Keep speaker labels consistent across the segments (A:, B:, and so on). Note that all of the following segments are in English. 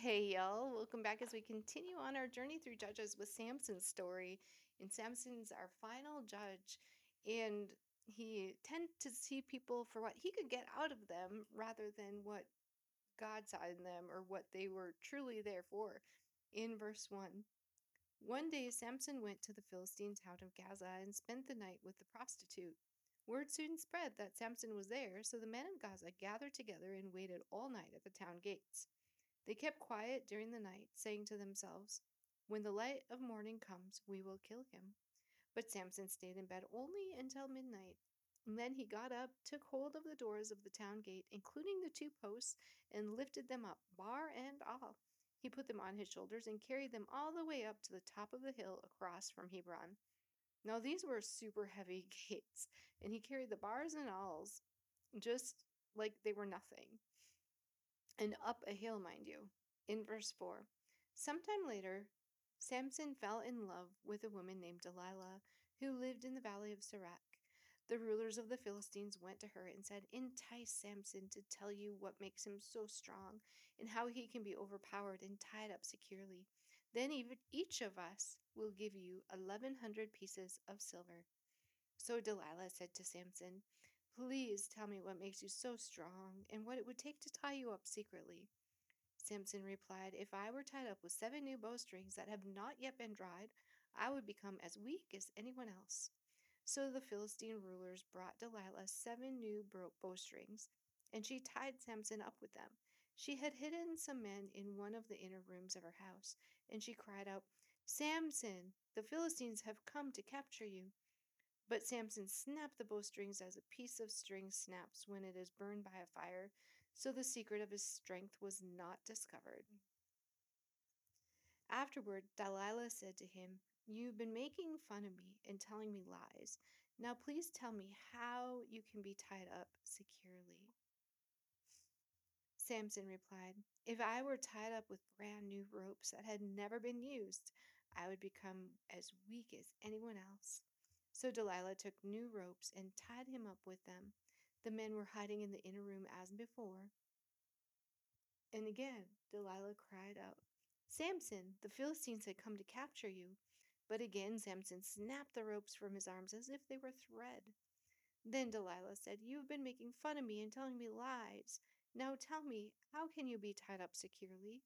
A: Hey y'all, welcome back as we continue on our journey through Judges with Samson's story. And Samson's our final judge, and he tended to see people for what he could get out of them rather than what God saw in them or what they were truly there for. In verse 1, one day Samson went to the Philistine town of Gaza and spent the night with the prostitute. Word soon spread that Samson was there, so the men of Gaza gathered together and waited all night at the town gates. They kept quiet during the night, saying to themselves, When the light of morning comes, we will kill him. But Samson stayed in bed only until midnight. And then he got up, took hold of the doors of the town gate, including the two posts, and lifted them up, bar and all. He put them on his shoulders and carried them all the way up to the top of the hill across from Hebron. Now, these were super heavy gates, and he carried the bars and alls just like they were nothing and up a hill, mind you. In verse 4, sometime later, Samson fell in love with a woman named Delilah, who lived in the valley of Sorek. The rulers of the Philistines went to her and said, Entice Samson to tell you what makes him so strong and how he can be overpowered and tied up securely. Then each of us will give you eleven hundred pieces of silver. So Delilah said to Samson, Please tell me what makes you so strong and what it would take to tie you up secretly. Samson replied, If I were tied up with seven new bowstrings that have not yet been dried, I would become as weak as anyone else. So the Philistine rulers brought Delilah seven new bowstrings, and she tied Samson up with them. She had hidden some men in one of the inner rooms of her house, and she cried out, Samson, the Philistines have come to capture you. But Samson snapped the bowstrings as a piece of string snaps when it is burned by a fire, so the secret of his strength was not discovered. Mm. Afterward, Delilah said to him, You've been making fun of me and telling me lies. Now please tell me how you can be tied up securely. Samson replied, If I were tied up with brand new ropes that had never been used, I would become as weak as anyone else. So Delilah took new ropes and tied him up with them. The men were hiding in the inner room as before. And again Delilah cried out, Samson, the Philistines had come to capture you. But again Samson snapped the ropes from his arms as if they were thread. Then Delilah said, You have been making fun of me and telling me lies. Now tell me, how can you be tied up securely?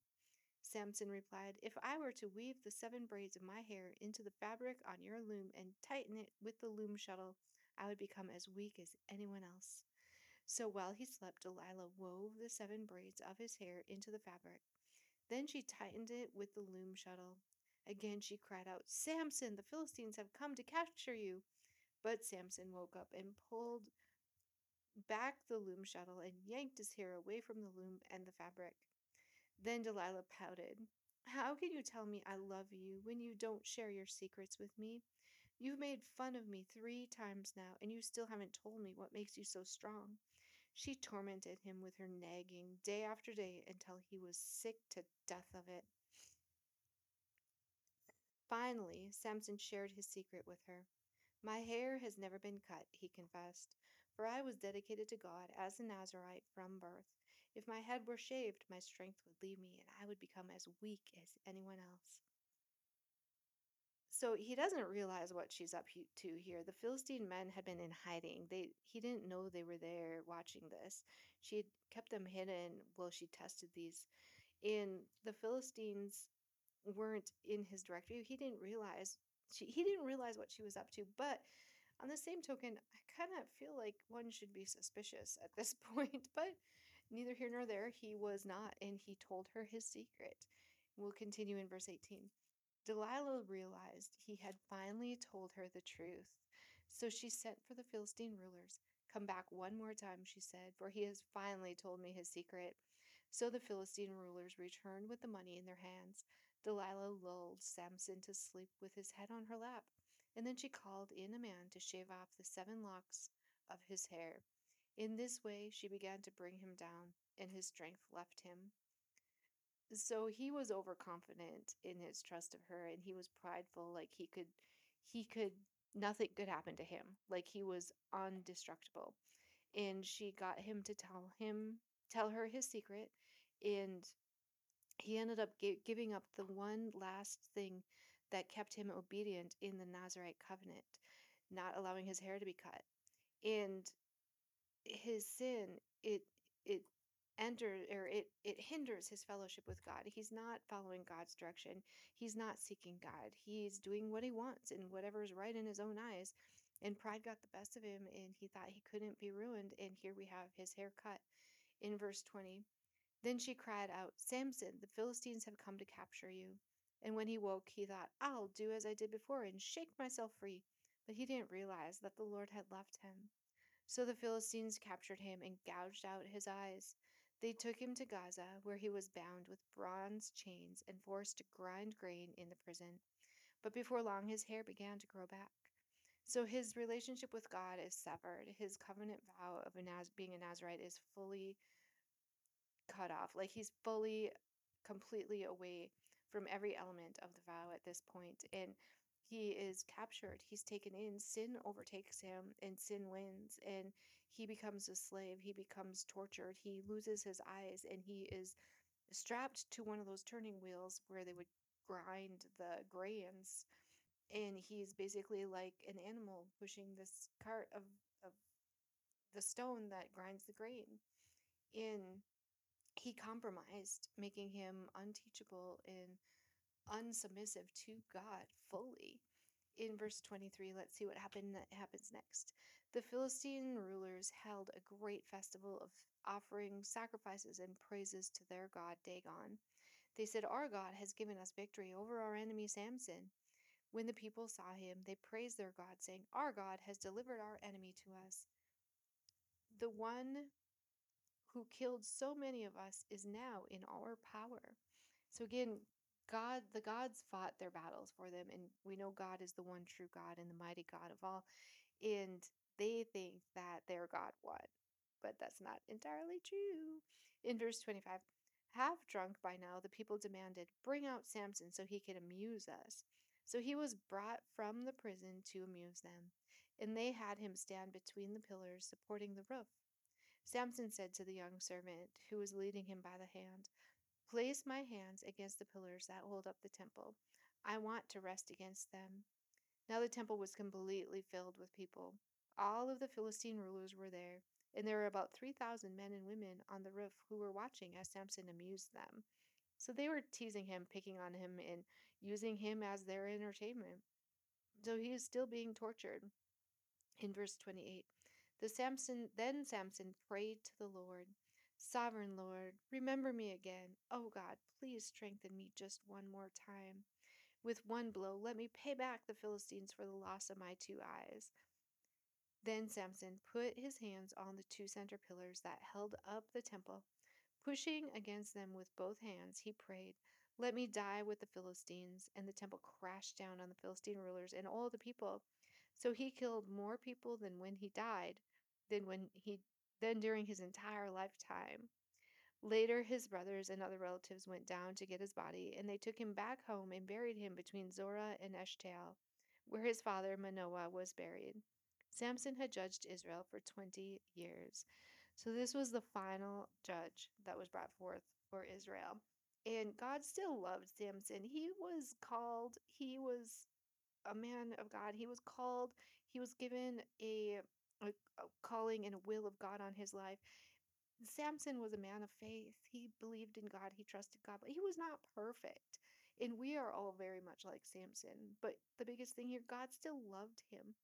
A: Samson replied, If I were to weave the seven braids of my hair into the fabric on your loom and tighten it with the loom shuttle, I would become as weak as anyone else. So while he slept, Delilah wove the seven braids of his hair into the fabric. Then she tightened it with the loom shuttle. Again she cried out, Samson, the Philistines have come to capture you. But Samson woke up and pulled back the loom shuttle and yanked his hair away from the loom and the fabric. Then Delilah pouted. How can you tell me I love you when you don't share your secrets with me? You've made fun of me three times now, and you still haven't told me what makes you so strong. She tormented him with her nagging day after day until he was sick to death of it. Finally, Samson shared his secret with her. My hair has never been cut, he confessed, for I was dedicated to God as a Nazirite from birth. If my head were shaved, my strength would leave me, and I would become as weak as anyone else. So he doesn't realize what she's up to here. The Philistine men had been in hiding. They he didn't know they were there watching this. She had kept them hidden while she tested these. And the Philistines weren't in his direct view. He didn't realize she he didn't realize what she was up to. But on the same token, I kind of feel like one should be suspicious at this point. But neither here nor there, he was not, and he told her his secret. We'll continue in verse 18. Delilah realized he had finally told her the truth. So she sent for the Philistine rulers. Come back one more time, she said, for he has finally told me his secret. So the Philistine rulers returned with the money in their hands. Delilah lulled Samson to sleep with his head on her lap, and then she called in a man to shave off the seven locks of his hair. In this way she began to bring him down, and his strength left him. So he was overconfident in his trust of her, and he was prideful, like he could he could nothing could happen to him. Like he was undestructible. And she got him to tell him tell her his secret and he ended up gi- giving up the one last thing that kept him obedient in the Nazirite covenant, not allowing his hair to be cut. And his sin, it it enters or it it hinders his fellowship with God. He's not following God's direction. He's not seeking God. He's doing what he wants and whatever is right in his own eyes. And pride got the best of him and he thought he couldn't be ruined. And here we have his hair cut in verse 20. Then she cried out, Samson, the Philistines have come to capture you. And when he woke, he thought, I'll do as I did before and shake myself free. But he didn't realize that the Lord had left him. So the Philistines captured him and gouged out his eyes. They took him to Gaza, where he was bound with bronze chains and forced to grind grain in the prison. But before long, his hair began to grow back. So his relationship with God is severed. His covenant vow of a Naz- being a Nazirite is fully cut off. Like he's fully, completely away from every element of the vow at this point. And he is captured. He's taken in. Sin overtakes him, and sin wins. And he becomes a slave. He becomes tortured. He loses his eyes, and he is strapped to one of those turning wheels where they would grind the grains. And he's basically like an animal pushing this cart of, of the stone that grinds the grain. And he compromised, making him unteachable and unsubmissive to God fully. In verse 23, let's see what happened that happens next. The Philistine rulers held a great festival of offering sacrifices and praises to their god Dagon. They said, Our God has given us victory over our enemy Samson. When the people saw him, they praised their God, saying, Our God has delivered our enemy to us. The one who killed so many of us is now in our power. So again, God, the gods fought their battles for them, and we know God is the one true God and the mighty God of all. And they think that their God won, but that's not entirely true. In verse 25, half drunk by now, the people demanded, Bring out Samson so he can amuse us. So he was brought from the prison to amuse them, and they had him stand between the pillars supporting the roof. Samson said to the young servant who was leading him by the hand, Place my hands against the pillars that hold up the temple. I want to rest against them. Now the temple was completely filled with people. All of the Philistine rulers were there, and there were about 3,000 men and women on the roof who were watching as Samson amused them. So they were teasing him, picking on him, and using him as their entertainment. So he is still being tortured. In verse 28, the Samson then Samson prayed to the Lord, Sovereign Lord, remember me again. Oh God, please strengthen me just one more time. With one blow, let me pay back the Philistines for the loss of my two eyes. Then Samson put his hands on the two center pillars that held up the temple. Pushing against them with both hands, he prayed, Let me die with the Philistines. And the temple crashed down on the Philistine rulers and all the people. So he killed more people than when he died, than when he than during his entire lifetime. Later, his brothers and other relatives went down to get his body, and they took him back home and buried him between Zorah and Eshtaol, where his father Manoah was buried. Samson had judged Israel for 20 years. So this was the final judge that was brought forth for Israel. And God still loved Samson. He was called, he was a man of God. He was called, he was given a, a, a calling and a will of God on his life. Samson was a man of faith. He believed in God, he trusted God, but he was not perfect. And we are all very much like Samson. But the biggest thing here, God still loved him.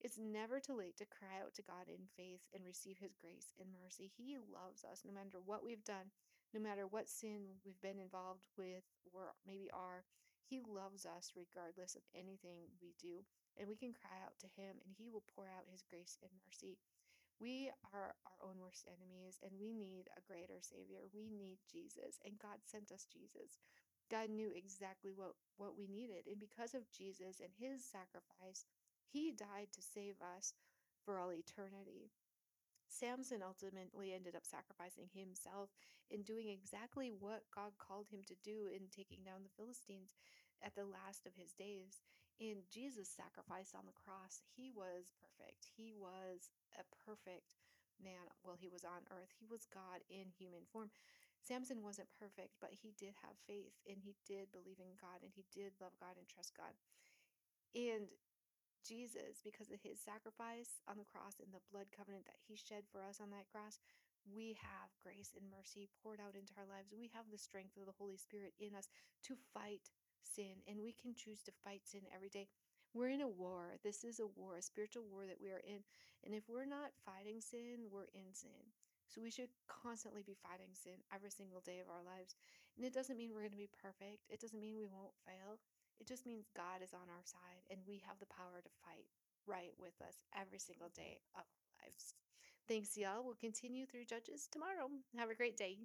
A: It's never too late to cry out to God in faith and receive his grace and mercy. He loves us no matter what we've done, no matter what sin we've been involved with or maybe are. He loves us regardless of anything we do. And we can cry out to him and he will pour out his grace and mercy. We are our own worst enemies and we need a greater Savior. We need Jesus, and God sent us Jesus. God knew exactly what, what we needed. And because of Jesus and his sacrifice, he died to save us for all eternity. Samson ultimately ended up sacrificing himself in doing exactly what God called him to do in taking down the Philistines at the last of his days. In Jesus' sacrifice on the cross, he was perfect. He was a perfect man while he was on earth. He was God in human form. Samson wasn't perfect, but he did have faith and he did believe in God and he did love God and trust God. And Jesus, because of his sacrifice on the cross and the blood covenant that he shed for us on that cross, we have grace and mercy poured out into our lives. We have the strength of the Holy Spirit in us to fight sin, and we can choose to fight sin every day. We're in a war. This is a war, a spiritual war that we are in. And if we're not fighting sin, we're in sin. So we should constantly be fighting sin every single day of our lives. And it doesn't mean we're going to be perfect, it doesn't mean we won't fail. It just means God is on our side and we have the power to fight right with us every single day of our lives. Thanks, y'all. We'll continue through Judges tomorrow. Have a great day.